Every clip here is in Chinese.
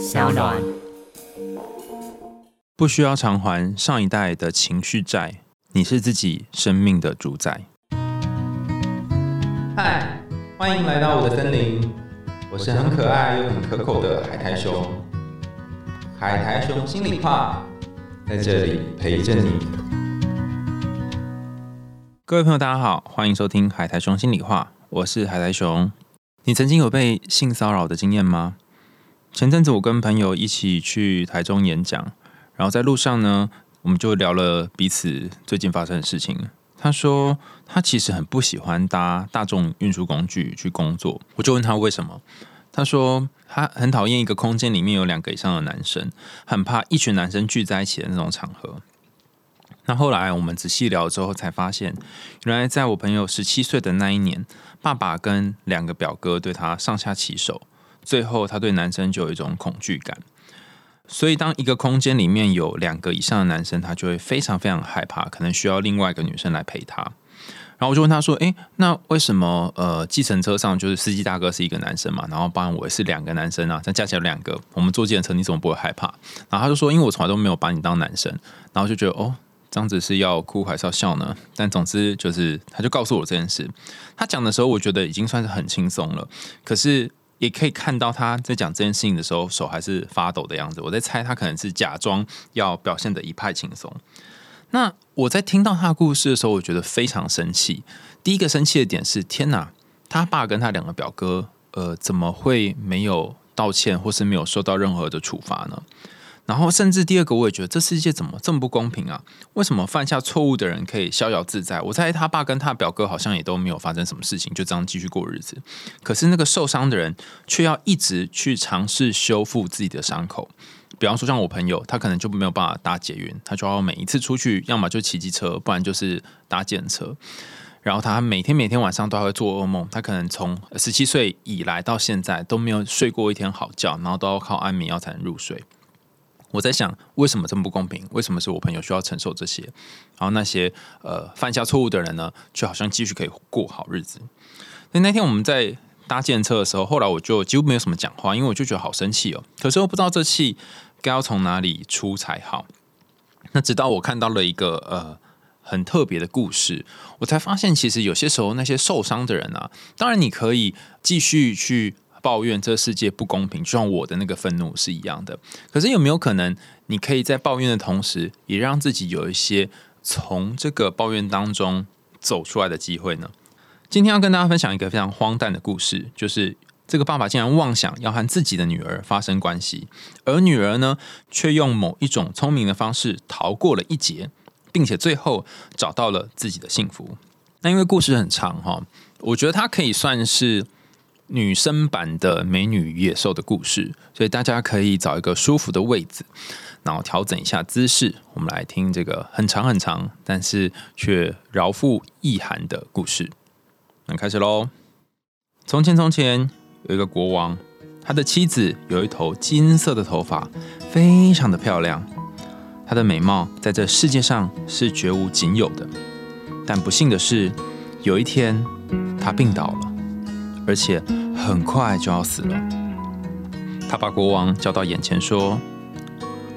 小暖。不需要偿还上一代的情绪债，你是自己生命的主宰。嗨，欢迎来到我的森林，我是很可爱又很可口的海苔熊。海苔熊心里话，在这里陪着你。各位朋友，大家好，欢迎收听海苔熊心里话，我是海苔熊。你曾经有被性骚扰的经验吗？前阵子我跟朋友一起去台中演讲，然后在路上呢，我们就聊了彼此最近发生的事情。他说他其实很不喜欢搭大众运输工具去工作，我就问他为什么。他说他很讨厌一个空间里面有两个以上的男生，很怕一群男生聚在一起的那种场合。那后来我们仔细聊之后，才发现，原来在我朋友十七岁的那一年，爸爸跟两个表哥对他上下其手，最后他对男生就有一种恐惧感。所以，当一个空间里面有两个以上的男生，他就会非常非常害怕，可能需要另外一个女生来陪他。然后我就问他说：“诶，那为什么呃，计程车上就是司机大哥是一个男生嘛，然后帮我是两个男生啊，再加起来两个，我们坐计程车你怎么不会害怕？”然后他就说：“因为我从来都没有把你当男生。”然后就觉得哦。这样子是要哭还是要笑呢？但总之就是，他就告诉我这件事。他讲的时候，我觉得已经算是很轻松了。可是也可以看到他在讲这件事情的时候，手还是发抖的样子。我在猜，他可能是假装要表现的一派轻松。那我在听到他的故事的时候，我觉得非常生气。第一个生气的点是：天哪，他爸跟他两个表哥，呃，怎么会没有道歉，或是没有受到任何的处罚呢？然后，甚至第二个，我也觉得这世界怎么这么不公平啊？为什么犯下错误的人可以逍遥自在？我猜他爸跟他表哥好像也都没有发生什么事情，就这样继续过日子。可是那个受伤的人却要一直去尝试修复自己的伤口。比方说，像我朋友，他可能就没有办法搭捷运，他就要每一次出去，要么就骑机车，不然就是搭电车。然后他每天每天晚上都会做噩梦。他可能从十七岁以来到现在都没有睡过一天好觉，然后都要靠安眠药才能入睡。我在想，为什么这么不公平？为什么是我朋友需要承受这些？然后那些呃犯下错误的人呢，却好像继续可以过好日子。那那天我们在搭建车的时候，后来我就几乎没有什么讲话，因为我就觉得好生气哦。可是我不知道这气该要从哪里出才好。那直到我看到了一个呃很特别的故事，我才发现，其实有些时候那些受伤的人啊，当然你可以继续去。抱怨这世界不公平，就像我的那个愤怒是一样的。可是有没有可能，你可以在抱怨的同时，也让自己有一些从这个抱怨当中走出来的机会呢？今天要跟大家分享一个非常荒诞的故事，就是这个爸爸竟然妄想要和自己的女儿发生关系，而女儿呢，却用某一种聪明的方式逃过了一劫，并且最后找到了自己的幸福。那因为故事很长哈，我觉得它可以算是。女生版的《美女与野兽》的故事，所以大家可以找一个舒服的位置，然后调整一下姿势。我们来听这个很长很长，但是却饶富意涵的故事。那开始喽！从前从前有一个国王，他的妻子有一头金色的头发，非常的漂亮。她的美貌在这世界上是绝无仅有的。但不幸的是，有一天她病倒了。而且很快就要死了。他把国王叫到眼前说：“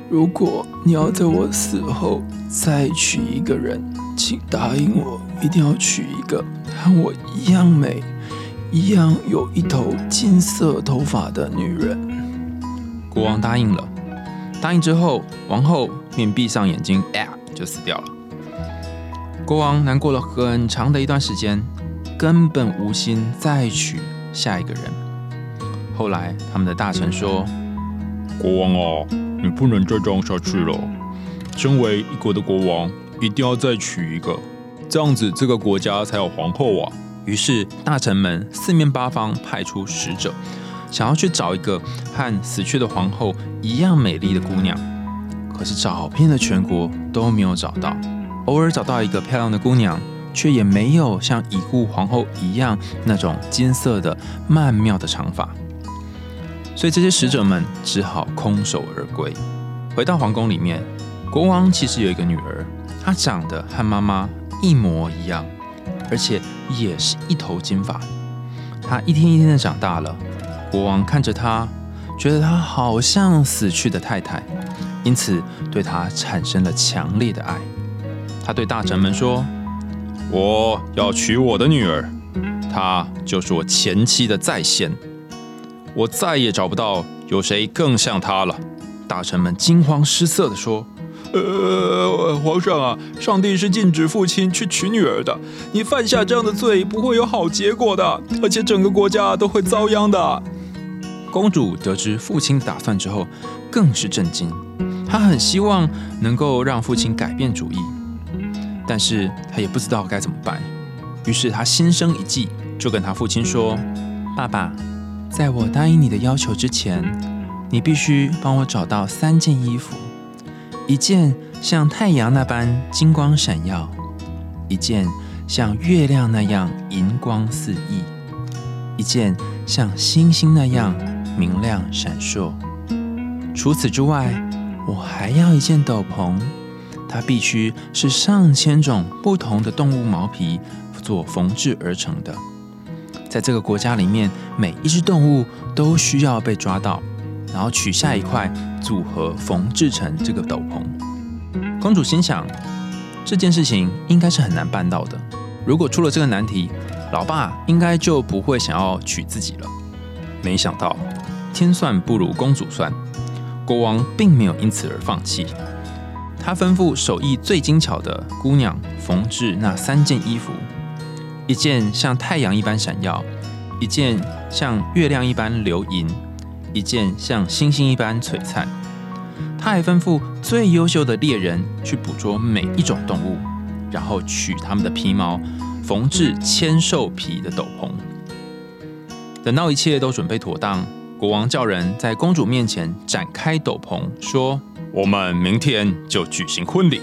如果你要在我死后再娶一个人，请答应我，一定要娶一个和我一样美、一样有一头金色头发的女人。”国王答应了。答应之后，王后便闭上眼睛，哎，就死掉了。国王难过了很长的一段时间。根本无心再娶下一个人。后来，他们的大臣说：“国王啊，你不能再这样下去了。身为一国的国王，一定要再娶一个，这样子这个国家才有皇后啊。”于是，大臣们四面八方派出使者，想要去找一个和死去的皇后一样美丽的姑娘。可是，找遍了全国都没有找到。偶尔找到一个漂亮的姑娘。却也没有像已故皇后一样那种金色的曼妙的长发，所以这些使者们只好空手而归。回到皇宫里面，国王其实有一个女儿，她长得和妈妈一模一样，而且也是一头金发。她一天一天的长大了，国王看着她，觉得她好像死去的太太，因此对她产生了强烈的爱。他对大臣们说：“我要娶我的女儿，她就是我前妻的再现，我再也找不到有谁更像她了。”大臣们惊慌失色地说：“呃，皇上啊，上帝是禁止父亲去娶女儿的。你犯下这样的罪，不会有好结果的，而且整个国家都会遭殃的。”公主得知父亲的打算之后，更是震惊。她很希望能够让父亲改变主意，但是他也不知道该怎么办。于是他心生一计，就跟他父亲说：“爸爸，在我答应你的要求之前，你必须帮我找到三件衣服，一件像太阳那般金光闪耀，一件像月亮那样银光四溢，一件像星星那样。”明亮闪烁。除此之外，我还要一件斗篷，它必须是上千种不同的动物毛皮做缝制而成的。在这个国家里面，每一只动物都需要被抓到，然后取下一块组合缝制成这个斗篷。公主心想，这件事情应该是很难办到的。如果出了这个难题，老爸应该就不会想要娶自己了。没想到。天算不如公主算，国王并没有因此而放弃。他吩咐手艺最精巧的姑娘缝制那三件衣服：一件像太阳一般闪耀，一件像月亮一般流银，一件像星星一般璀璨。他还吩咐最优秀的猎人去捕捉每一种动物，然后取他们的皮毛缝制千兽皮的斗篷。等到一切都准备妥当。国王叫人在公主面前展开斗篷，说：“我们明天就举行婚礼。”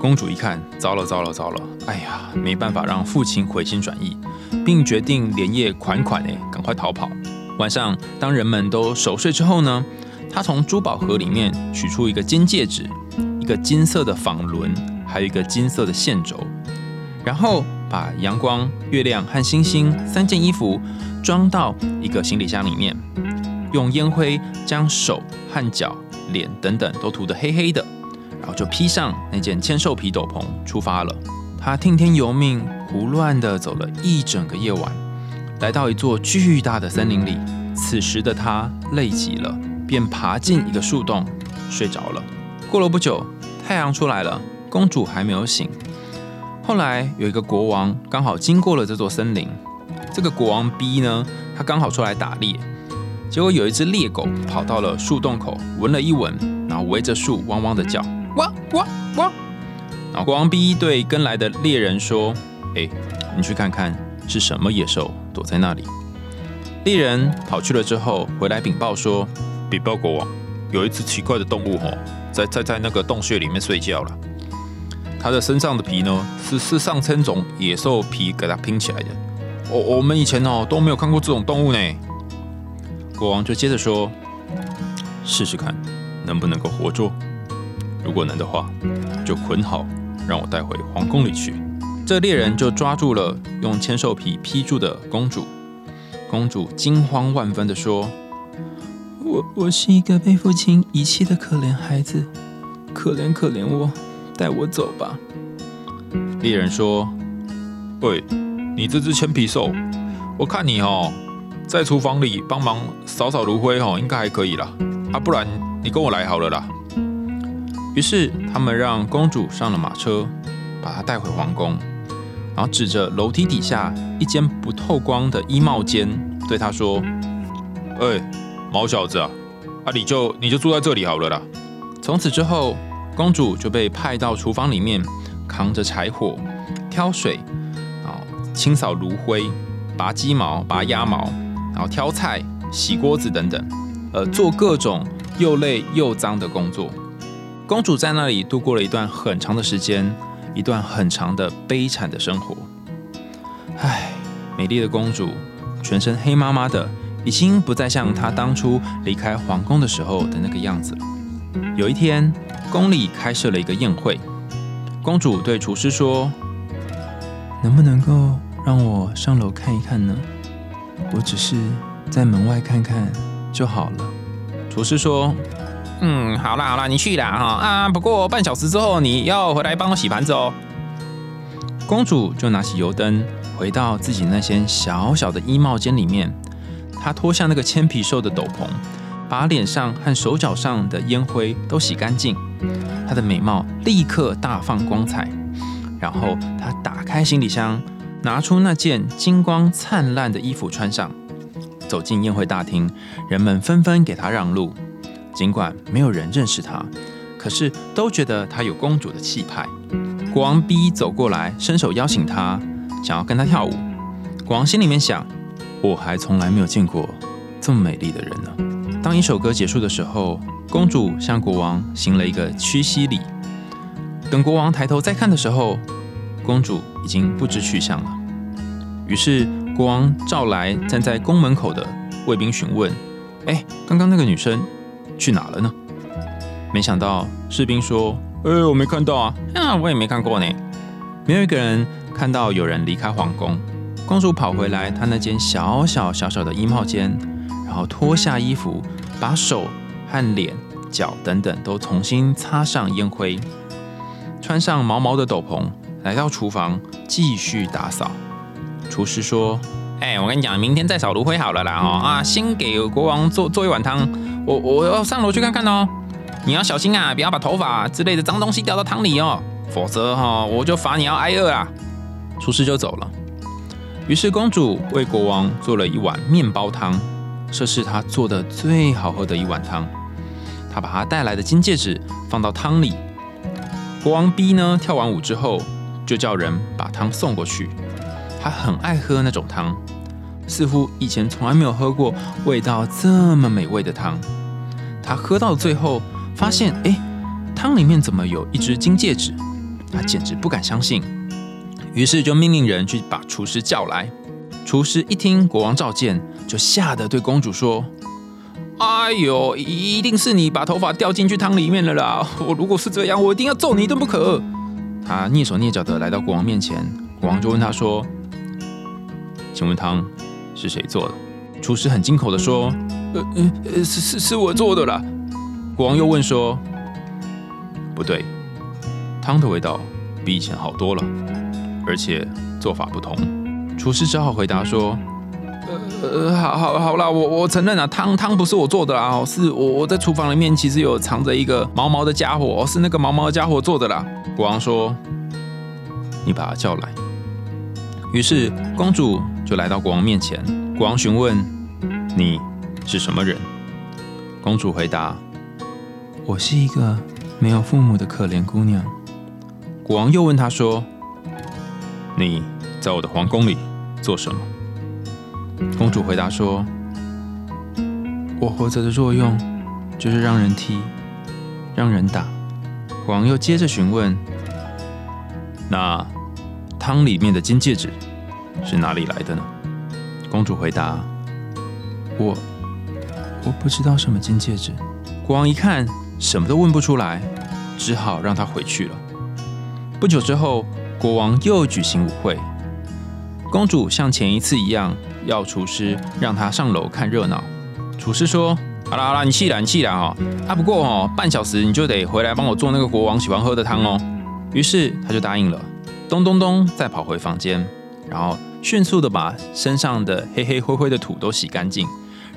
公主一看，糟了，糟了，糟了！哎呀，没办法让父亲回心转意，并决定连夜款款哎，赶快逃跑。晚上，当人们都熟睡之后呢，她从珠宝盒里面取出一个金戒指、一个金色的纺轮，还有一个金色的线轴，然后把阳光、月亮和星星三件衣服装到一个行李箱里面。用烟灰将手和脚、脸等等都涂得黑黑的，然后就披上那件千兽皮斗篷出发了。他听天由命，胡乱地走了一整个夜晚，来到一座巨大的森林里。此时的他累极了，便爬进一个树洞睡着了。过了不久，太阳出来了，公主还没有醒。后来有一个国王刚好经过了这座森林，这个国王 B 呢，他刚好出来打猎。结果有一只猎狗跑到了树洞口，闻了一闻，然后围着树汪汪的叫，汪汪汪。然后国王 B 对跟来的猎人说：“哎，你去看看是什么野兽躲在那里。”猎人跑去了之后，回来禀报说：“禀报国王，有一只奇怪的动物，吼，在在在那个洞穴里面睡觉了。它的身上的皮呢，是是上千种野兽皮给它拼起来的。我我们以前哦都没有看过这种动物呢。”国王就接着说：“试试看，能不能够活捉？如果能的话，就捆好，让我带回皇宫里去。”这猎人就抓住了用千兽皮披住的公主。公主惊慌万分地说：“我我是一个被父亲遗弃的可怜孩子，可怜可怜我，带我走吧。”猎人说：“喂，你这只千皮兽，我看你哦。”在厨房里帮忙扫扫炉灰哦，应该还可以啦。啊，不然你跟我来好了啦。于是他们让公主上了马车，把她带回皇宫，然后指着楼梯底下一间不透光的衣帽间，对她说：“哎，毛小子啊，啊你就你就住在这里好了啦。”从此之后，公主就被派到厨房里面，扛着柴火、挑水，啊，清扫炉灰、拔鸡毛、拔鸭毛。然后挑菜、洗锅子等等，呃，做各种又累又脏的工作。公主在那里度过了一段很长的时间，一段很长的悲惨的生活。唉，美丽的公主，全身黑麻麻的，已经不再像她当初离开皇宫的时候的那个样子了。有一天，宫里开设了一个宴会，公主对厨师说：“能不能够让我上楼看一看呢？”我只是在门外看看就好了。厨师说：“嗯，好啦好啦，你去啦哈啊！不过半小时之后你要回来帮我洗盘子哦。”公主就拿起油灯，回到自己那间小小的衣帽间里面。她脱下那个铅皮兽的斗篷，把脸上和手脚上的烟灰都洗干净。她的美貌立刻大放光彩。然后她打开行李箱，拿出那件金光灿烂的衣服穿上，走进宴会大厅。人们纷纷给她让路，尽管没有人认识她，可是都觉得她有公主的气派。国王 B 走过来，伸手邀请她，想要跟她跳舞。国王心里面想：我还从来没有见过这么美丽的人呢。当一首歌结束的时候，公主向国王行了一个屈膝礼。等国王抬头再看的时候，公主已经不知去向了。于是国王召来站在宫门口的卫兵询问：“哎，刚刚那个女生去哪了呢？”没想到士兵说。哎，我没看到啊！啊，我也没看过呢。没有一个人看到有人离开皇宫。公主跑回来她那间小小小小的衣帽间，然后脱下衣服，把手和脸、脚等等都重新擦上烟灰，穿上毛毛的斗篷，来到厨房继续打扫。厨师说：“哎，我跟你讲，明天再扫炉灰好了啦！哦啊，先给国王做做一碗汤。我我要上楼去看看哦。”你要小心啊，不要把头发之类的脏东西掉到汤里哦，否则哈我就罚你要挨饿啊！厨师就走了。于是公主为国王做了一碗面包汤，这是她做的最好喝的一碗汤。她把她带来的金戒指放到汤里。国王 B 呢跳完舞之后，就叫人把汤送过去。他很爱喝那种汤，似乎以前从来没有喝过味道这么美味的汤。他喝到最后。发现哎，汤里面怎么有一只金戒指？他简直不敢相信，于是就命令人去把厨师叫来。厨师一听国王召见，就吓得对公主说：“哎呦，一定是你把头发掉进去汤里面了啦！我如果是这样，我一定要揍你一顿不可。”他蹑手蹑脚的来到国王面前，国王就问他说：“请问汤是谁做的？”厨师很惊恐的说：“呃呃，是是是我做的啦。”国王又问说：“不对，汤的味道比以前好多了，而且做法不同。”厨师只好回答说：“呃，好好好啦，我我承认啊，汤汤不是我做的啦，是我我在厨房里面其实有藏着一个毛毛的家伙，是那个毛毛的家伙做的啦。”国王说：“你把他叫来。”于是公主就来到国王面前。国王询问：“你是什么人？”公主回答。我是一个没有父母的可怜姑娘。国王又问她说：“你在我的皇宫里做什么？”公主回答说：“我活着的作用就是让人踢，让人打。”国王又接着询问：“那汤里面的金戒指是哪里来的呢？”公主回答：“我我不知道什么金戒指。”国王一看。什么都问不出来，只好让她回去了。不久之后，国王又举行舞会，公主像前一次一样要厨师让她上楼看热闹。厨师说：“好啦好啦，你气了你气了哈啊！不过哦，半小时你就得回来帮我做那个国王喜欢喝的汤哦。”于是她就答应了。咚咚咚，再跑回房间，然后迅速的把身上的黑黑灰灰的土都洗干净。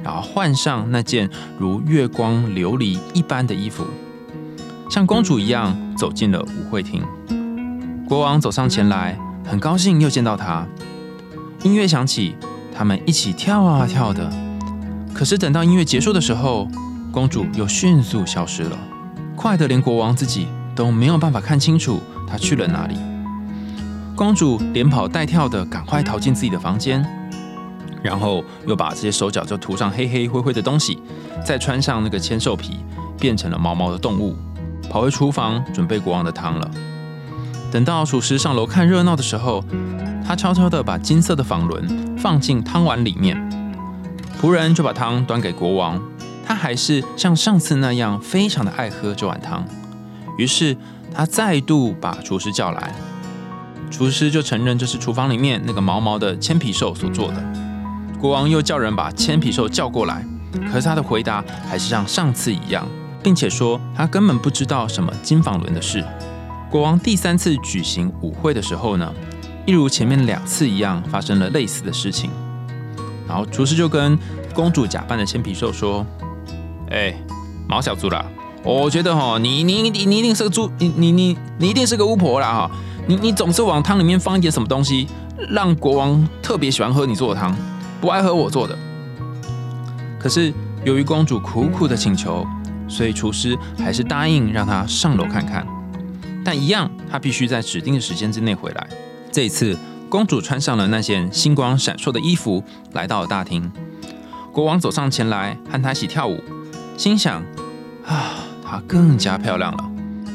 然后换上那件如月光琉璃一般的衣服，像公主一样走进了舞会厅。国王走上前来，很高兴又见到她。音乐响起，他们一起跳啊跳的。可是等到音乐结束的时候，公主又迅速消失了，快得连国王自己都没有办法看清楚她去了哪里。公主连跑带跳的，赶快逃进自己的房间。然后又把这些手脚就涂上黑黑灰灰的东西，再穿上那个千兽皮，变成了毛毛的动物，跑回厨房准备国王的汤了。等到厨师上楼看热闹的时候，他悄悄地把金色的纺轮放进汤碗里面，仆人就把汤端给国王。他还是像上次那样非常的爱喝这碗汤，于是他再度把厨师叫来，厨师就承认这是厨房里面那个毛毛的铅皮兽所做的。国王又叫人把铅皮兽叫过来，可是他的回答还是像上次一样，并且说他根本不知道什么金纺轮的事。国王第三次举行舞会的时候呢，一如前面两次一样，发生了类似的事情。然后厨师就跟公主假扮的铅皮兽说：“哎，毛小猪啦，我觉得哈，你你你你一定是个猪，你你你你一定是个巫婆啦哈，你你总是往汤里面放一点什么东西，让国王特别喜欢喝你做的汤，不爱喝我做的。可是由于公主苦苦的请求，所以厨师还是答应让她上楼看看。但一样，她必须在指定的时间之内回来。这一次。公主穿上了那件星光闪烁的衣服，来到了大厅。国王走上前来和她一起跳舞，心想：啊，她更加漂亮了，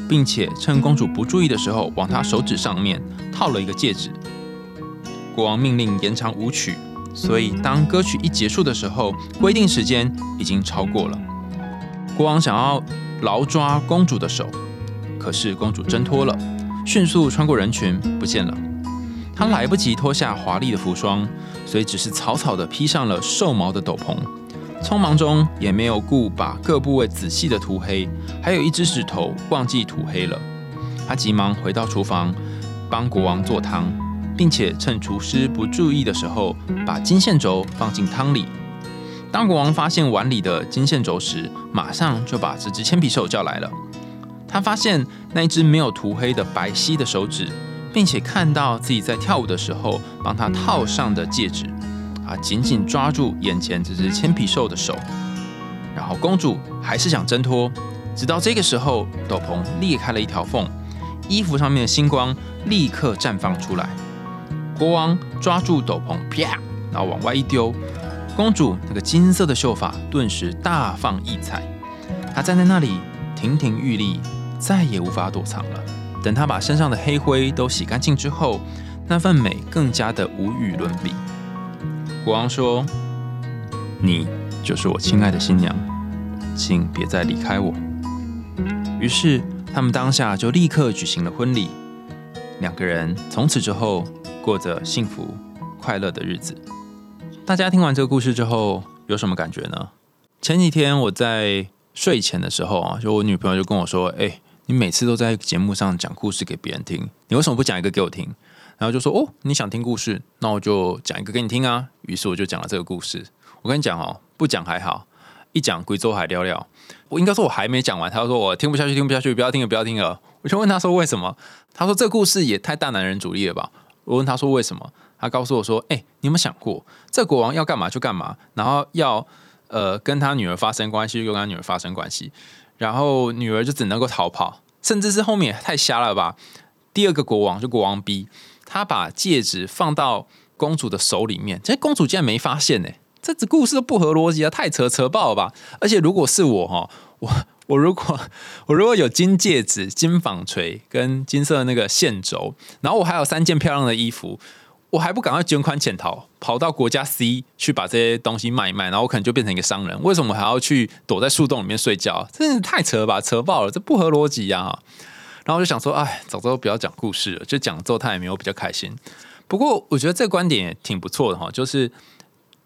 并且趁公主不注意的时候，往她手指上面套了一个戒指。国王命令延长舞曲，所以当歌曲一结束的时候，规定时间已经超过了。国王想要牢抓公主的手，可是公主挣脱了，迅速穿过人群，不见了。她来不及脱下华丽的服装，所以只是草草地披上了兽毛的斗篷。匆忙中也没有顾把各部位仔细的涂黑，还有一只指头忘记涂黑了。他急忙回到厨房，帮国王做汤，并且趁厨师不注意的时候，把金线轴放进汤里。当国王发现碗里的金线轴时，马上就把这只铅笔兽叫来了。他发现那一只没有涂黑的白皙的手指。并且看到自己在跳舞的时候帮他套上的戒指，啊，紧紧抓住眼前这只铅皮兽的手，然后公主还是想挣脱，直到这个时候，斗篷裂开了一条缝，衣服上面的星光立刻绽放出来。国王抓住斗篷，啪，然后往外一丢，公主那个金色的秀发顿时大放异彩，她站在那里亭亭玉立，再也无法躲藏了。等她把身上的黑灰都洗干净之后，那份美更加的无与伦比。国王说：“你就是我亲爱的新娘，请别再离开我。”于是他们当下就立刻举行了婚礼，两个人从此之后过着幸福快乐的日子。大家听完这个故事之后有什么感觉呢？前几天我在睡前的时候啊，就我女朋友就跟我说：“哎。”你每次都在节目上讲故事给别人听，你为什么不讲一个给我听？然后就说哦，你想听故事，那我就讲一个给你听啊。于是我就讲了这个故事。我跟你讲哦，不讲还好，一讲贵州海聊聊。我应该说我还没讲完，他说我听不下去，听不下去，不要听了，不要听了。我就问他说为什么？他说这故事也太大男人主义了吧？我问他说为什么？他告诉我说，哎，你有没有想过，这国王要干嘛就干嘛，然后要呃跟他女儿发生关系就跟他女儿发生关系。然后女儿就只能够逃跑，甚至是后面也太瞎了吧？第二个国王就国王 B，他把戒指放到公主的手里面，这公主竟然没发现呢？这只故事都不合逻辑啊，太扯扯爆了吧！而且如果是我哈，我我如果我如果有金戒指、金纺锤跟金色的那个线轴，然后我还有三件漂亮的衣服。我还不赶快捐款潜逃，跑到国家 C 去把这些东西卖一卖，然后我可能就变成一个商人。为什么还要去躲在树洞里面睡觉？真的太扯了吧，扯爆了，这不合逻辑呀！然后就想说，哎，早知道不要讲故事了，就讲之后他也没有比较开心。不过我觉得这个观点也挺不错的哈，就是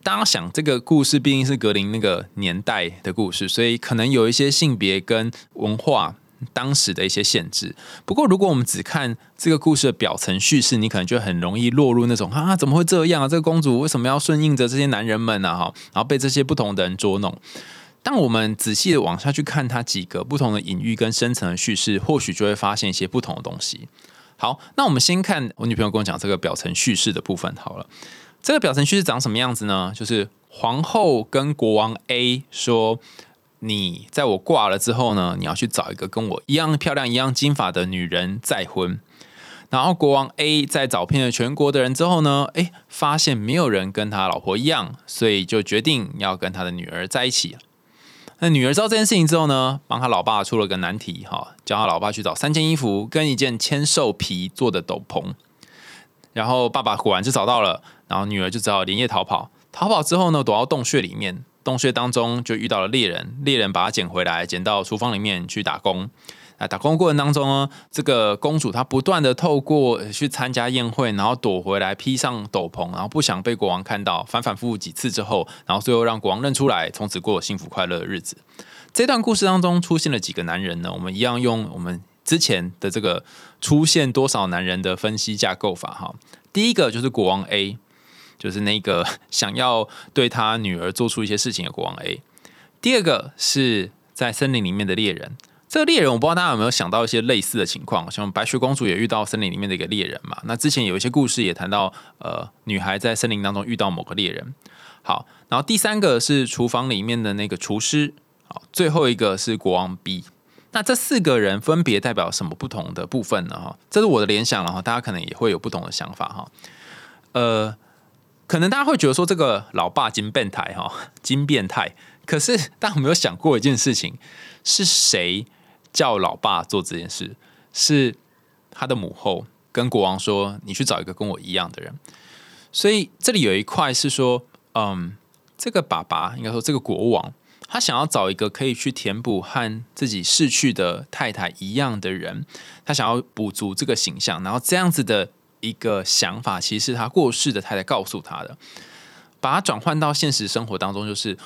大家想这个故事毕竟是格林那个年代的故事，所以可能有一些性别跟文化。当时的一些限制。不过，如果我们只看这个故事的表层叙事，你可能就很容易落入那种啊，怎么会这样啊？这个公主为什么要顺应着这些男人们呢？哈，然后被这些不同的人捉弄。当我们仔细的往下去看它几个不同的隐喻跟深层的叙事，或许就会发现一些不同的东西。好，那我们先看我女朋友跟我讲这个表层叙事的部分好了。这个表层叙事长什么样子呢？就是皇后跟国王 A 说。你在我挂了之后呢，你要去找一个跟我一样漂亮、一样金发的女人再婚。然后国王 A 在找遍了全国的人之后呢，诶，发现没有人跟他老婆一样，所以就决定要跟他的女儿在一起。那女儿知道这件事情之后呢，帮她老爸出了个难题，哈，叫他老爸去找三件衣服跟一件千兽皮做的斗篷。然后爸爸果然就找到了，然后女儿就只好连夜逃跑。逃跑之后呢，躲到洞穴里面。洞穴当中就遇到了猎人，猎人把他捡回来，捡到厨房里面去打工。啊，打工过程当中呢，这个公主她不断的透过去参加宴会，然后躲回来，披上斗篷，然后不想被国王看到，反反复复几次之后，然后最后让国王认出来，从此过幸福快乐的日子。这段故事当中出现了几个男人呢？我们一样用我们之前的这个出现多少男人的分析架构法哈。第一个就是国王 A，就是那个想要对他女儿做出一些事情的国王 A。第二个是在森林里面的猎人。这个猎人，我不知道大家有没有想到一些类似的情况，像白雪公主也遇到森林里面的一个猎人嘛。那之前有一些故事也谈到，呃，女孩在森林当中遇到某个猎人。好，然后第三个是厨房里面的那个厨师。好，最后一个是国王 B。那这四个人分别代表什么不同的部分呢？哈，这是我的联想了哈，大家可能也会有不同的想法哈。呃，可能大家会觉得说这个老爸金变态哈，金变态。可是大家有没有想过一件事情？是谁？叫老爸做这件事，是他的母后跟国王说：“你去找一个跟我一样的人。”所以这里有一块是说，嗯，这个爸爸应该说这个国王，他想要找一个可以去填补和自己逝去的太太一样的人，他想要补足这个形象，然后这样子的一个想法，其实是他过世的太太告诉他的，把它转换到现实生活当中，就是。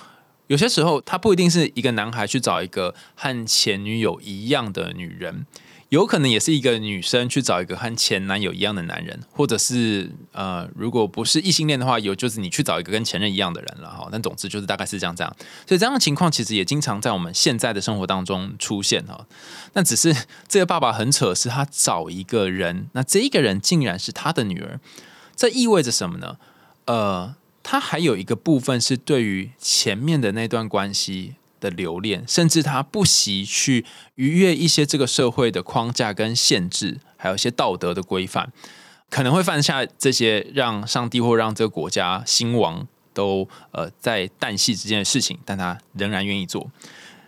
有些时候，他不一定是一个男孩去找一个和前女友一样的女人，有可能也是一个女生去找一个和前男友一样的男人，或者是呃，如果不是异性恋的话，有就是你去找一个跟前任一样的人了哈。但总之就是大概是这样这样，所以这样的情况其实也经常在我们现在的生活当中出现哈。那只是这个爸爸很扯，是他找一个人，那这一个人竟然是他的女儿，这意味着什么呢？呃。他还有一个部分是对于前面的那段关系的留恋，甚至他不惜去逾越一些这个社会的框架跟限制，还有一些道德的规范，可能会犯下这些让上帝或让这个国家兴亡都呃在旦夕之间的事情，但他仍然愿意做。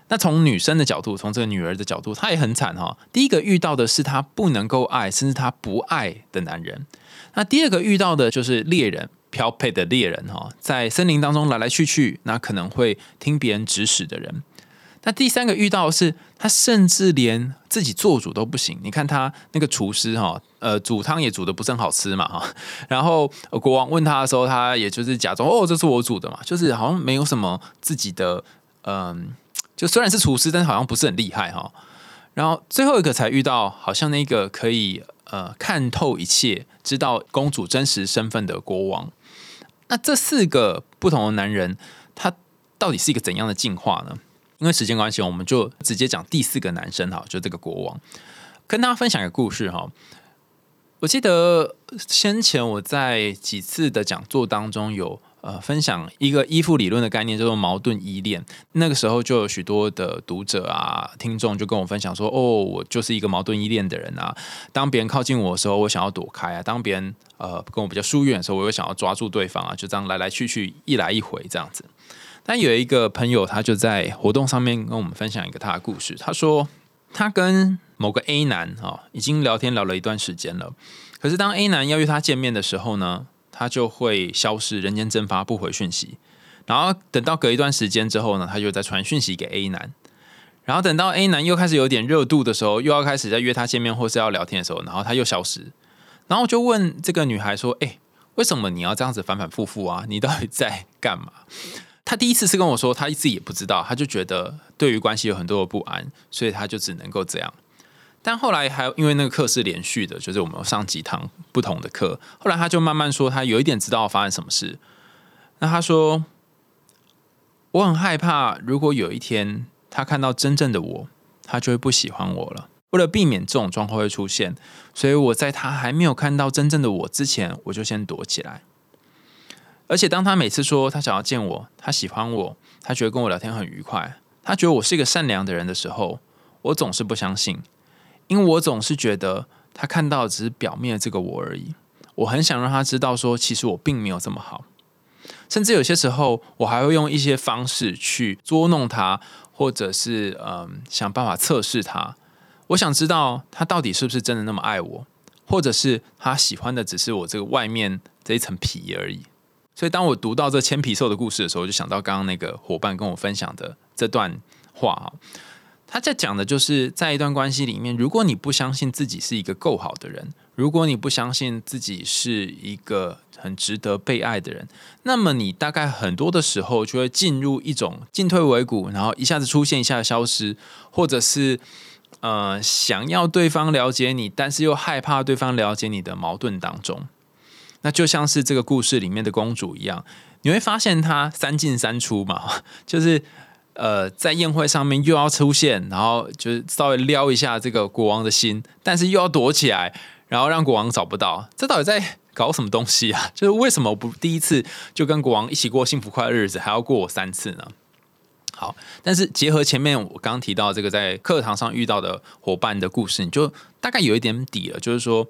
那从女生的角度，从这个女儿的角度，她也很惨哈。第一个遇到的是她不能够爱，甚至她不爱的男人。那第二个遇到的就是猎人。漂配的猎人哈，在森林当中来来去去，那可能会听别人指使的人。那第三个遇到的是，他甚至连自己做主都不行。你看他那个厨师哈，呃，煮汤也煮的不是很好吃嘛哈。然后国王问他的时候，他也就是假装哦，这是我煮的嘛，就是好像没有什么自己的，嗯，就虽然是厨师，但是好像不是很厉害哈。然后最后一个才遇到，好像那个可以呃看透一切，知道公主真实身份的国王。那这四个不同的男人，他到底是一个怎样的进化呢？因为时间关系，我们就直接讲第四个男生哈，就这个国王，跟大家分享一个故事哈。我记得先前我在几次的讲座当中有。呃，分享一个依附理论的概念，叫做矛盾依恋。那个时候就有许多的读者啊、听众就跟我分享说：“哦，我就是一个矛盾依恋的人啊。当别人靠近我的时候，我想要躲开啊；当别人呃跟我比较疏远的时候，我又想要抓住对方啊。就这样来来去去，一来一回这样子。但有一个朋友，他就在活动上面跟我们分享一个他的故事。他说，他跟某个 A 男啊，已经聊天聊了一段时间了。可是当 A 男要约他见面的时候呢？他就会消失，人间蒸发，不回讯息。然后等到隔一段时间之后呢，他就再传讯息给 A 男。然后等到 A 男又开始有点热度的时候，又要开始在约他见面或是要聊天的时候，然后他又消失。然后我就问这个女孩说：“哎，为什么你要这样子反反复复啊？你到底在干嘛？”他第一次是跟我说，他一直也不知道，他就觉得对于关系有很多的不安，所以他就只能够这样。但后来还因为那个课是连续的，就是我们上几堂不同的课。后来他就慢慢说，他有一点知道发生什么事。那他说，我很害怕，如果有一天他看到真正的我，他就会不喜欢我了。为了避免这种状况会出现，所以我在他还没有看到真正的我之前，我就先躲起来。而且当他每次说他想要见我，他喜欢我，他觉得跟我聊天很愉快，他觉得我是一个善良的人的时候，我总是不相信。因为我总是觉得他看到只是表面的这个我而已，我很想让他知道说，其实我并没有这么好，甚至有些时候我还会用一些方式去捉弄他，或者是嗯想办法测试他。我想知道他到底是不是真的那么爱我，或者是他喜欢的只是我这个外面这一层皮而已。所以当我读到这千皮兽的故事的时候，我就想到刚刚那个伙伴跟我分享的这段话哈。他在讲的就是在一段关系里面，如果你不相信自己是一个够好的人，如果你不相信自己是一个很值得被爱的人，那么你大概很多的时候就会进入一种进退维谷，然后一下子出现，一下子消失，或者是呃想要对方了解你，但是又害怕对方了解你的矛盾当中。那就像是这个故事里面的公主一样，你会发现她三进三出嘛，就是呃在宴会上面又要出现，然后就是稍微撩一下这个国王的心，但是又要躲起来，然后让国王找不到，这到底在搞什么东西啊？就是为什么不第一次就跟国王一起过幸福快乐日子，还要过我三次呢？好，但是结合前面我刚提到这个在课堂上遇到的伙伴的故事，你就大概有一点底了，就是说。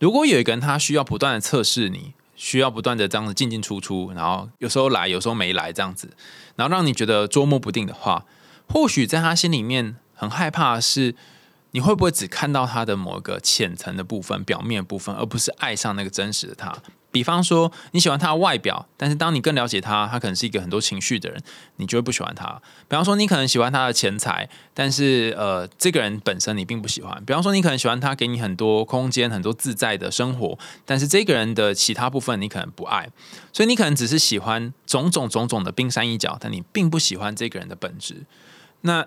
如果有一个人他需要不断的测试你，需要不断的这样子进进出出，然后有时候来，有时候没来这样子，然后让你觉得捉摸不定的话，或许在他心里面很害怕是。你会不会只看到他的某个浅层的部分、表面部分，而不是爱上那个真实的他？比方说，你喜欢他的外表，但是当你更了解他，他可能是一个很多情绪的人，你就会不喜欢他。比方说，你可能喜欢他的钱财，但是呃，这个人本身你并不喜欢。比方说，你可能喜欢他给你很多空间、很多自在的生活，但是这个人的其他部分你可能不爱。所以你可能只是喜欢种种种种的冰山一角，但你并不喜欢这个人的本质。那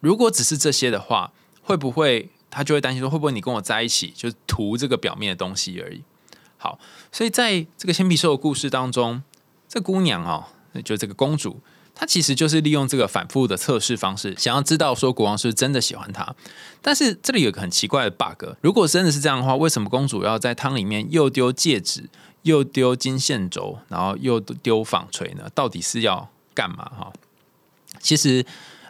如果只是这些的话，会不会他就会担心说，会不会你跟我在一起就图这个表面的东西而已？好，所以在这个铅笔兽的故事当中，这姑娘哦，就这个公主，她其实就是利用这个反复的测试方式，想要知道说国王是真的喜欢她。但是这里有个很奇怪的 bug，如果真的是这样的话，为什么公主要在汤里面又丢戒指，又丢金线轴，然后又丢纺锤呢？到底是要干嘛？哈，其实。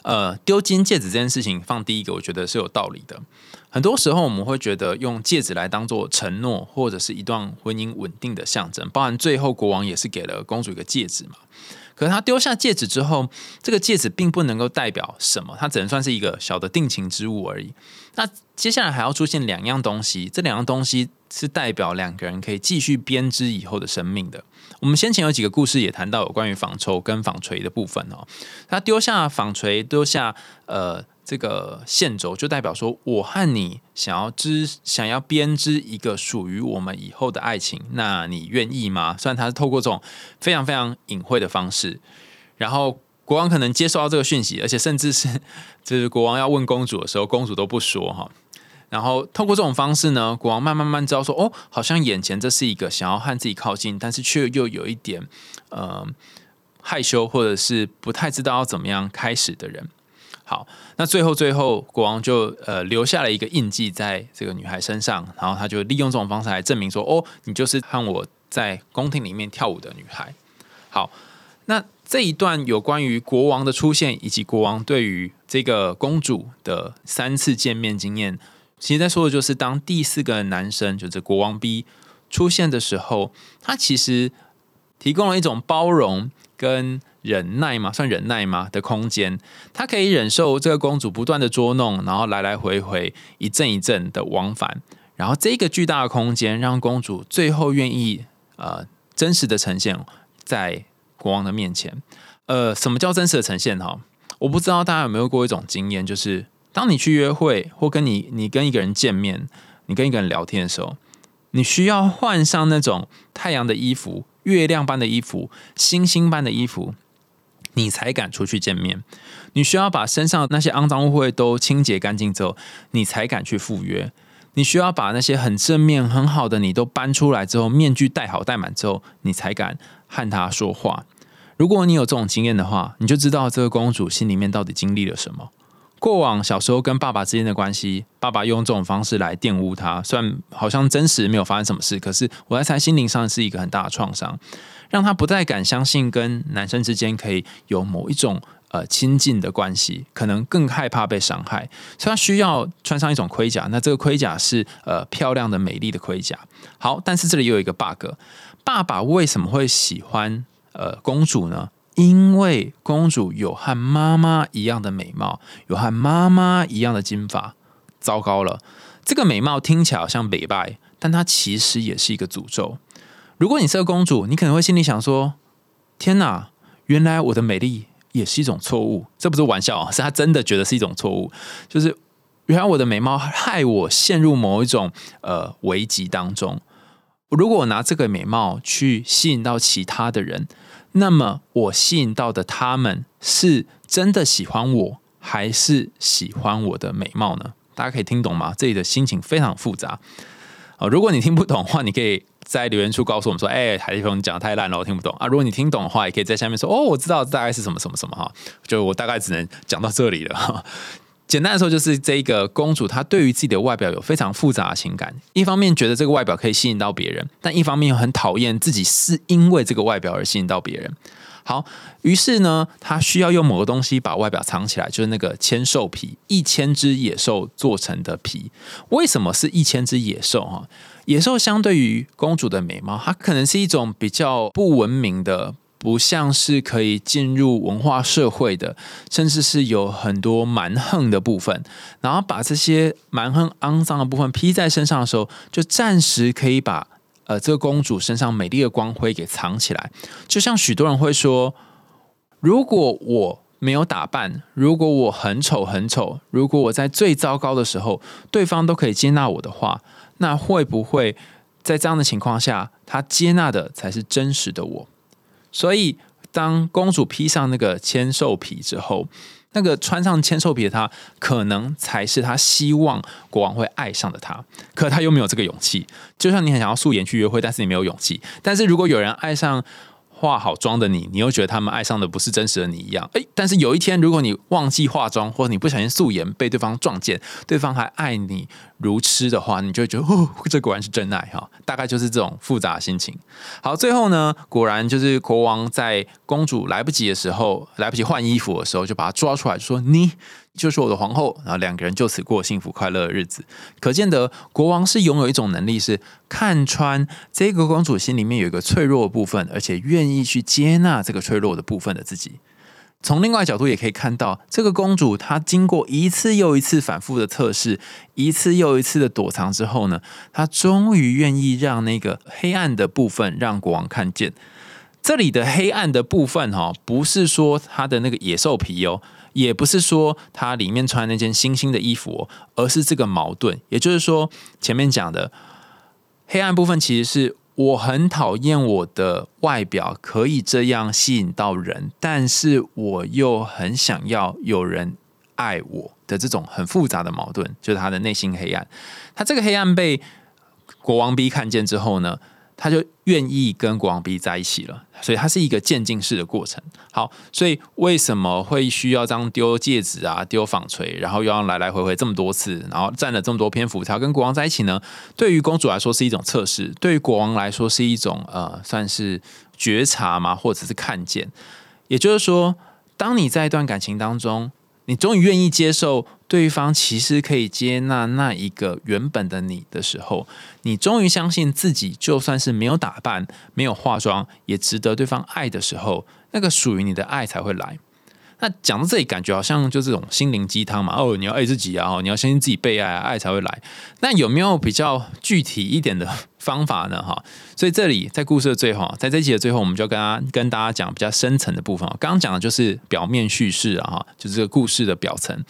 呃，丢金戒指这件事情放第一个，我觉得是有道理的。很多时候我们会觉得用戒指来当做承诺，或者是一段婚姻稳定的象征。包含最后国王也是给了公主一个戒指嘛。可是他丢下戒指之后，这个戒指并不能够代表什么，它只能算是一个小的定情之物而已。那接下来还要出现两样东西，这两样东西是代表两个人可以继续编织以后的生命的。我们先前有几个故事也谈到有关于纺绸跟纺锤的部分哦。他丢下纺锤，丢下呃这个线轴，就代表说我和你想要织，想要编织一个属于我们以后的爱情，那你愿意吗？虽然他是透过这种非常非常隐晦的方式，然后国王可能接受到这个讯息，而且甚至是就是国王要问公主的时候，公主都不说哈。然后透过这种方式呢，国王慢慢慢知道说，哦，好像眼前这是一个想要和自己靠近，但是却又有一点呃害羞，或者是不太知道要怎么样开始的人。好，那最后最后，国王就呃留下了一个印记在这个女孩身上，然后他就利用这种方式来证明说，哦，你就是和我在宫廷里面跳舞的女孩。好，那这一段有关于国王的出现，以及国王对于这个公主的三次见面经验。其实在说的就是，当第四个男生就是国王 B 出现的时候，他其实提供了一种包容跟忍耐嘛，算忍耐吗的空间。他可以忍受这个公主不断的捉弄，然后来来回回一阵一阵的往返，然后这个巨大的空间让公主最后愿意呃真实的呈现在国王的面前。呃，什么叫真实的呈现？哈，我不知道大家有没有过一种经验，就是。当你去约会，或跟你你跟一个人见面，你跟一个人聊天的时候，你需要换上那种太阳的衣服、月亮般的衣服、星星般的衣服，你才敢出去见面。你需要把身上那些肮脏污秽都清洁干净之后，你才敢去赴约。你需要把那些很正面、很好的你都搬出来之后，面具戴好戴满之后，你才敢和他说话。如果你有这种经验的话，你就知道这个公主心里面到底经历了什么。过往小时候跟爸爸之间的关系，爸爸用这种方式来玷污他，虽然好像真实没有发生什么事，可是我在猜心灵上是一个很大的创伤，让他不再敢相信跟男生之间可以有某一种呃亲近的关系，可能更害怕被伤害，所以他需要穿上一种盔甲。那这个盔甲是呃漂亮的、美丽的盔甲。好，但是这里又有一个 bug，爸爸为什么会喜欢呃公主呢？因为公主有和妈妈一样的美貌，有和妈妈一样的金发。糟糕了，这个美貌听起来好像美败，但它其实也是一个诅咒。如果你是个公主，你可能会心里想说：“天哪，原来我的美丽也是一种错误。”这不是玩笑啊，是他真的觉得是一种错误。就是原来我的美貌害我陷入某一种呃危机当中。如果我拿这个美貌去吸引到其他的人，那么我吸引到的他们是真的喜欢我，还是喜欢我的美貌呢？大家可以听懂吗？这里的心情非常复杂。哦，如果你听不懂的话，你可以在留言处告诉我们说：“哎，海立峰，你讲的太烂了，我听不懂啊。”如果你听懂的话，也可以在下面说：“哦，我知道大概是什么什么什么哈。”就我大概只能讲到这里了。简单的说，就是这个公主她对于自己的外表有非常复杂的情感，一方面觉得这个外表可以吸引到别人，但一方面又很讨厌自己是因为这个外表而吸引到别人。好，于是呢，她需要用某个东西把外表藏起来，就是那个千兽皮，一千只野兽做成的皮。为什么是一千只野兽？哈，野兽相对于公主的美貌，它可能是一种比较不文明的。不像是可以进入文化社会的，甚至是有很多蛮横的部分，然后把这些蛮横肮脏的部分披在身上的时候，就暂时可以把呃这个公主身上美丽的光辉给藏起来。就像许多人会说，如果我没有打扮，如果我很丑很丑，如果我在最糟糕的时候，对方都可以接纳我的话，那会不会在这样的情况下，他接纳的才是真实的我？所以，当公主披上那个千兽皮之后，那个穿上千兽皮的她，可能才是她希望国王会爱上的她。可她又没有这个勇气。就像你很想要素颜去约会，但是你没有勇气。但是如果有人爱上，化好妆的你，你又觉得他们爱上的不是真实的你一样，诶，但是有一天，如果你忘记化妆，或者你不小心素颜被对方撞见，对方还爱你如痴的话，你就会觉得哦，这果然是真爱哈。大概就是这种复杂的心情。好，最后呢，果然就是国王在公主来不及的时候，来不及换衣服的时候，就把她抓出来说你。就是我的皇后，然后两个人就此过幸福快乐的日子。可见得国王是拥有一种能力，是看穿这个公主心里面有一个脆弱的部分，而且愿意去接纳这个脆弱的部分的自己。从另外角度也可以看到，这个公主她经过一次又一次反复的测试，一次又一次的躲藏之后呢，她终于愿意让那个黑暗的部分让国王看见。这里的黑暗的部分哈，不是说她的那个野兽皮哦。也不是说他里面穿那件星星的衣服，而是这个矛盾。也就是说，前面讲的黑暗部分，其实是我很讨厌我的外表可以这样吸引到人，但是我又很想要有人爱我的这种很复杂的矛盾，就是他的内心黑暗。他这个黑暗被国王 B 看见之后呢？他就愿意跟国王 B 在一起了，所以它是一个渐进式的过程。好，所以为什么会需要这样丢戒指啊、丢纺锤，然后又要来来回回这么多次，然后占了这么多篇幅才跟国王在一起呢？对于公主来说是一种测试，对于国王来说是一种呃，算是觉察嘛，或者是看见。也就是说，当你在一段感情当中，你终于愿意接受。对方其实可以接纳那一个原本的你的时候，你终于相信自己，就算是没有打扮、没有化妆，也值得对方爱的时候，那个属于你的爱才会来。那讲到这里，感觉好像就这种心灵鸡汤嘛。哦，你要爱自己啊，你要相信自己被爱，爱才会来。那有没有比较具体一点的方法呢？哈，所以这里在故事的最后，在这集的最后，我们就跟大跟大家讲比较深层的部分。刚刚讲的就是表面叙事啊，哈，就是这个故事的表层。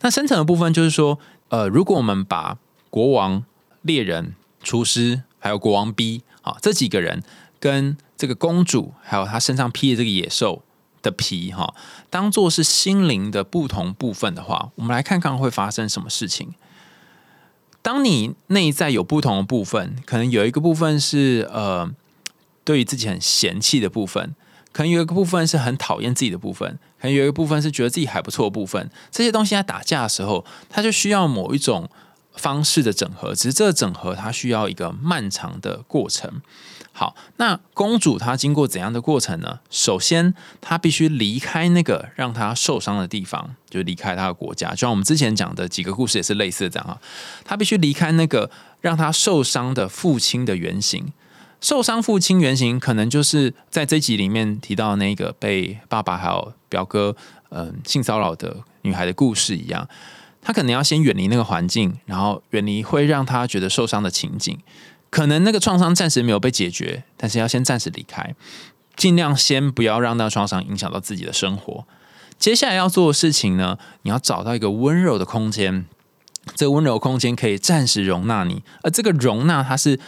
那深层的部分就是说，呃，如果我们把国王、猎人、厨师，还有国王 B 啊这几个人，跟这个公主，还有她身上披的这个野兽的皮哈，当做是心灵的不同部分的话，我们来看看会发生什么事情。当你内在有不同的部分，可能有一个部分是呃，对于自己很嫌弃的部分。可能有一个部分是很讨厌自己的部分，可能有一个部分是觉得自己还不错的部分。这些东西在打架的时候，它就需要某一种方式的整合。只是这个整合，它需要一个漫长的过程。好，那公主她经过怎样的过程呢？首先，她必须离开那个让她受伤的地方，就离开她的国家。就像我们之前讲的几个故事也是类似的这样啊。她必须离开那个让她受伤的父亲的原型。受伤父亲原型可能就是在这集里面提到那个被爸爸还有表哥嗯性骚扰的女孩的故事一样，他可能要先远离那个环境，然后远离会让他觉得受伤的情景。可能那个创伤暂时没有被解决，但是要先暂时离开，尽量先不要让那个创伤影响到自己的生活。接下来要做的事情呢，你要找到一个温柔的空间，这个温柔空间可以暂时容纳你，而这个容纳它是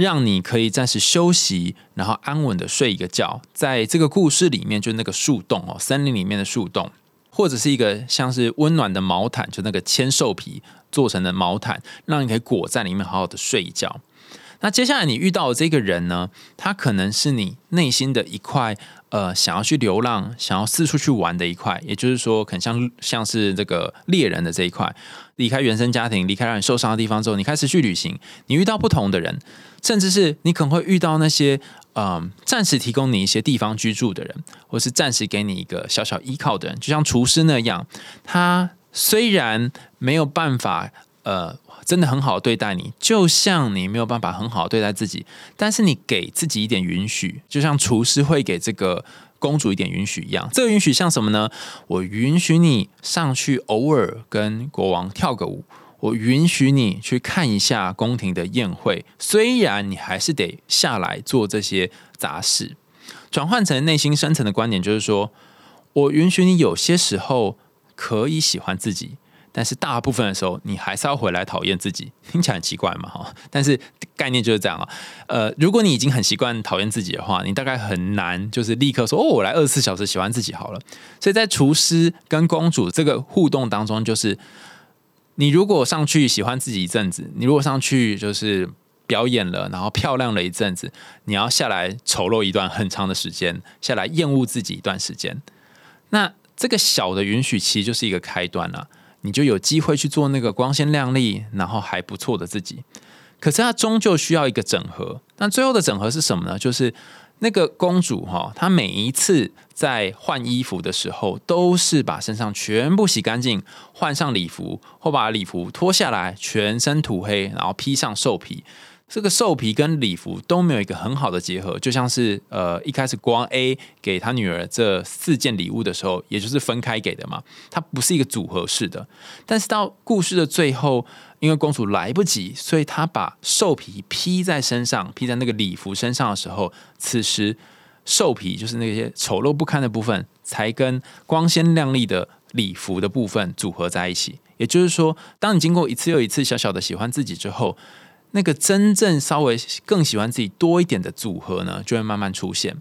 让你可以暂时休息，然后安稳的睡一个觉。在这个故事里面，就那个树洞哦，森林里面的树洞，或者是一个像是温暖的毛毯，就那个千兽皮做成的毛毯，让你可以裹在里面好好的睡一觉。那接下来你遇到的这个人呢，他可能是你内心的一块。呃，想要去流浪，想要四处去玩的一块，也就是说，可能像像是这个猎人的这一块，离开原生家庭，离开让你受伤的地方之后，你开始去旅行，你遇到不同的人，甚至是你可能会遇到那些嗯，暂时提供你一些地方居住的人，或是暂时给你一个小小依靠的人，就像厨师那样，他虽然没有办法，呃。真的很好对待你，就像你没有办法很好对待自己，但是你给自己一点允许，就像厨师会给这个公主一点允许一样。这个允许像什么呢？我允许你上去偶尔跟国王跳个舞，我允许你去看一下宫廷的宴会，虽然你还是得下来做这些杂事。转换成内心深层的观点，就是说我允许你有些时候可以喜欢自己。但是大部分的时候，你还是要回来讨厌自己，听起来很奇怪嘛，哈。但是概念就是这样啊。呃，如果你已经很习惯讨厌自己的话，你大概很难就是立刻说哦，我来二十四小时喜欢自己好了。所以在厨师跟公主这个互动当中，就是你如果上去喜欢自己一阵子，你如果上去就是表演了，然后漂亮了一阵子，你要下来丑陋一段很长的时间，下来厌恶自己一段时间。那这个小的允许期就是一个开端了。你就有机会去做那个光鲜亮丽，然后还不错的自己。可是它终究需要一个整合。那最后的整合是什么呢？就是那个公主哈，她每一次在换衣服的时候，都是把身上全部洗干净，换上礼服，或把礼服脱下来，全身涂黑，然后披上兽皮。这个兽皮跟礼服都没有一个很好的结合，就像是呃一开始光 A 给他女儿这四件礼物的时候，也就是分开给的嘛，它不是一个组合式的。但是到故事的最后，因为公主来不及，所以她把兽皮披在身上，披在那个礼服身上的时候，此时兽皮就是那些丑陋不堪的部分，才跟光鲜亮丽的礼服的部分组合在一起。也就是说，当你经过一次又一次小小的喜欢自己之后，那个真正稍微更喜欢自己多一点的组合呢，就会慢慢出现。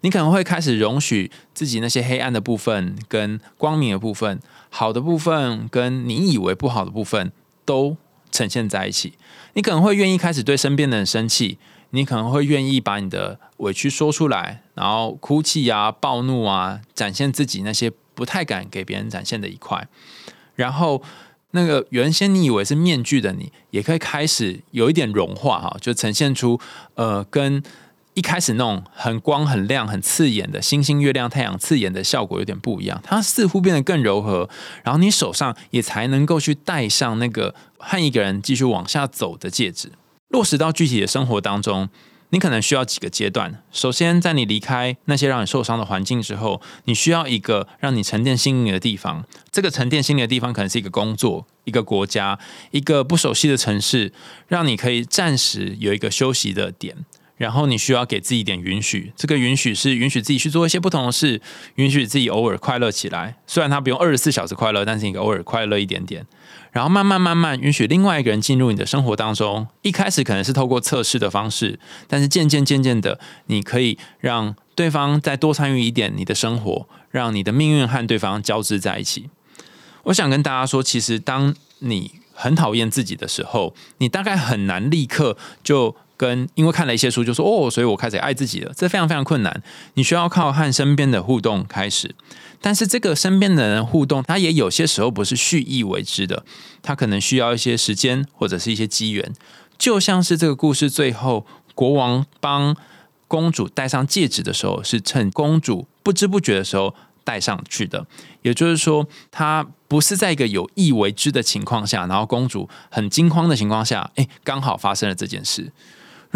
你可能会开始容许自己那些黑暗的部分跟光明的部分，好的部分跟你以为不好的部分都呈现在一起。你可能会愿意开始对身边的人生气，你可能会愿意把你的委屈说出来，然后哭泣啊、暴怒啊，展现自己那些不太敢给别人展现的一块，然后。那个原先你以为是面具的你，也可以开始有一点融化哈，就呈现出呃，跟一开始那种很光、很亮、很刺眼的星星、月亮、太阳刺眼的效果有点不一样。它似乎变得更柔和，然后你手上也才能够去戴上那个和一个人继续往下走的戒指，落实到具体的生活当中。你可能需要几个阶段。首先，在你离开那些让你受伤的环境之后，你需要一个让你沉淀心灵的地方。这个沉淀心灵的地方可能是一个工作、一个国家、一个不熟悉的城市，让你可以暂时有一个休息的点。然后你需要给自己一点允许，这个允许是允许自己去做一些不同的事，允许自己偶尔快乐起来。虽然他不用二十四小时快乐，但是你偶尔快乐一点点。然后慢慢慢慢允许另外一个人进入你的生活当中。一开始可能是透过测试的方式，但是渐渐渐渐的，你可以让对方再多参与一点你的生活，让你的命运和对方交织在一起。我想跟大家说，其实当你很讨厌自己的时候，你大概很难立刻就。跟因为看了一些书，就说哦，所以我开始爱自己了。这非常非常困难，你需要靠和身边的互动开始。但是这个身边的人互动，他也有些时候不是蓄意为之的，他可能需要一些时间或者是一些机缘。就像是这个故事最后，国王帮公主戴上戒指的时候，是趁公主不知不觉的时候戴上去的。也就是说，他不是在一个有意为之的情况下，然后公主很惊慌的情况下，哎，刚好发生了这件事。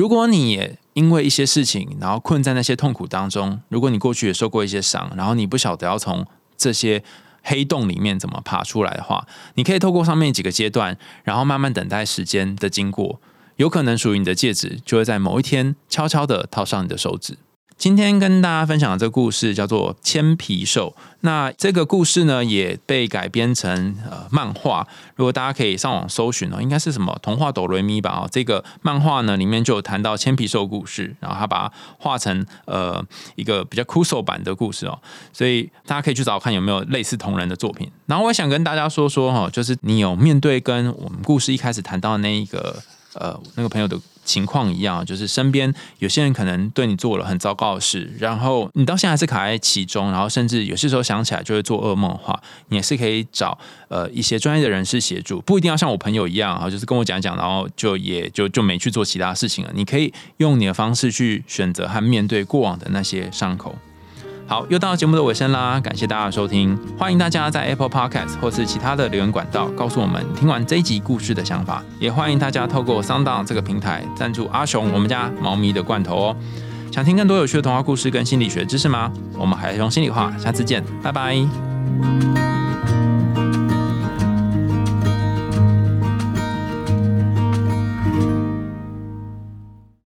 如果你也因为一些事情，然后困在那些痛苦当中，如果你过去也受过一些伤，然后你不晓得要从这些黑洞里面怎么爬出来的话，你可以透过上面几个阶段，然后慢慢等待时间的经过。有可能属于你的戒指就会在某一天悄悄的套上你的手指。今天跟大家分享的这个故事叫做《千皮兽》。那这个故事呢，也被改编成呃漫画。如果大家可以上网搜寻哦，应该是什么童话哆瑞咪吧？哦，这个漫画呢里面就有谈到千皮兽故事，然后他把它画成呃一个比较酷手版的故事哦。所以大家可以去找看有没有类似同人的作品。然后我想跟大家说说哈，就是你有面对跟我们故事一开始谈到那一个呃那个朋友的。情况一样，就是身边有些人可能对你做了很糟糕的事，然后你到现在还是卡在其中，然后甚至有些时候想起来就会做噩梦的话，你也是可以找呃一些专业的人士协助，不一定要像我朋友一样啊，就是跟我讲讲，然后就也就就没去做其他事情了。你可以用你的方式去选择和面对过往的那些伤口。好，又到节目的尾声啦，感谢大家的收听，欢迎大家在 Apple Podcast 或是其他的留言管道告诉我们听完这一集故事的想法，也欢迎大家透过 Sound 这个平台赞助阿雄我们家猫咪的罐头哦。想听更多有趣的童话故事跟心理学知识吗？我们海熊心里话，下次见，拜拜。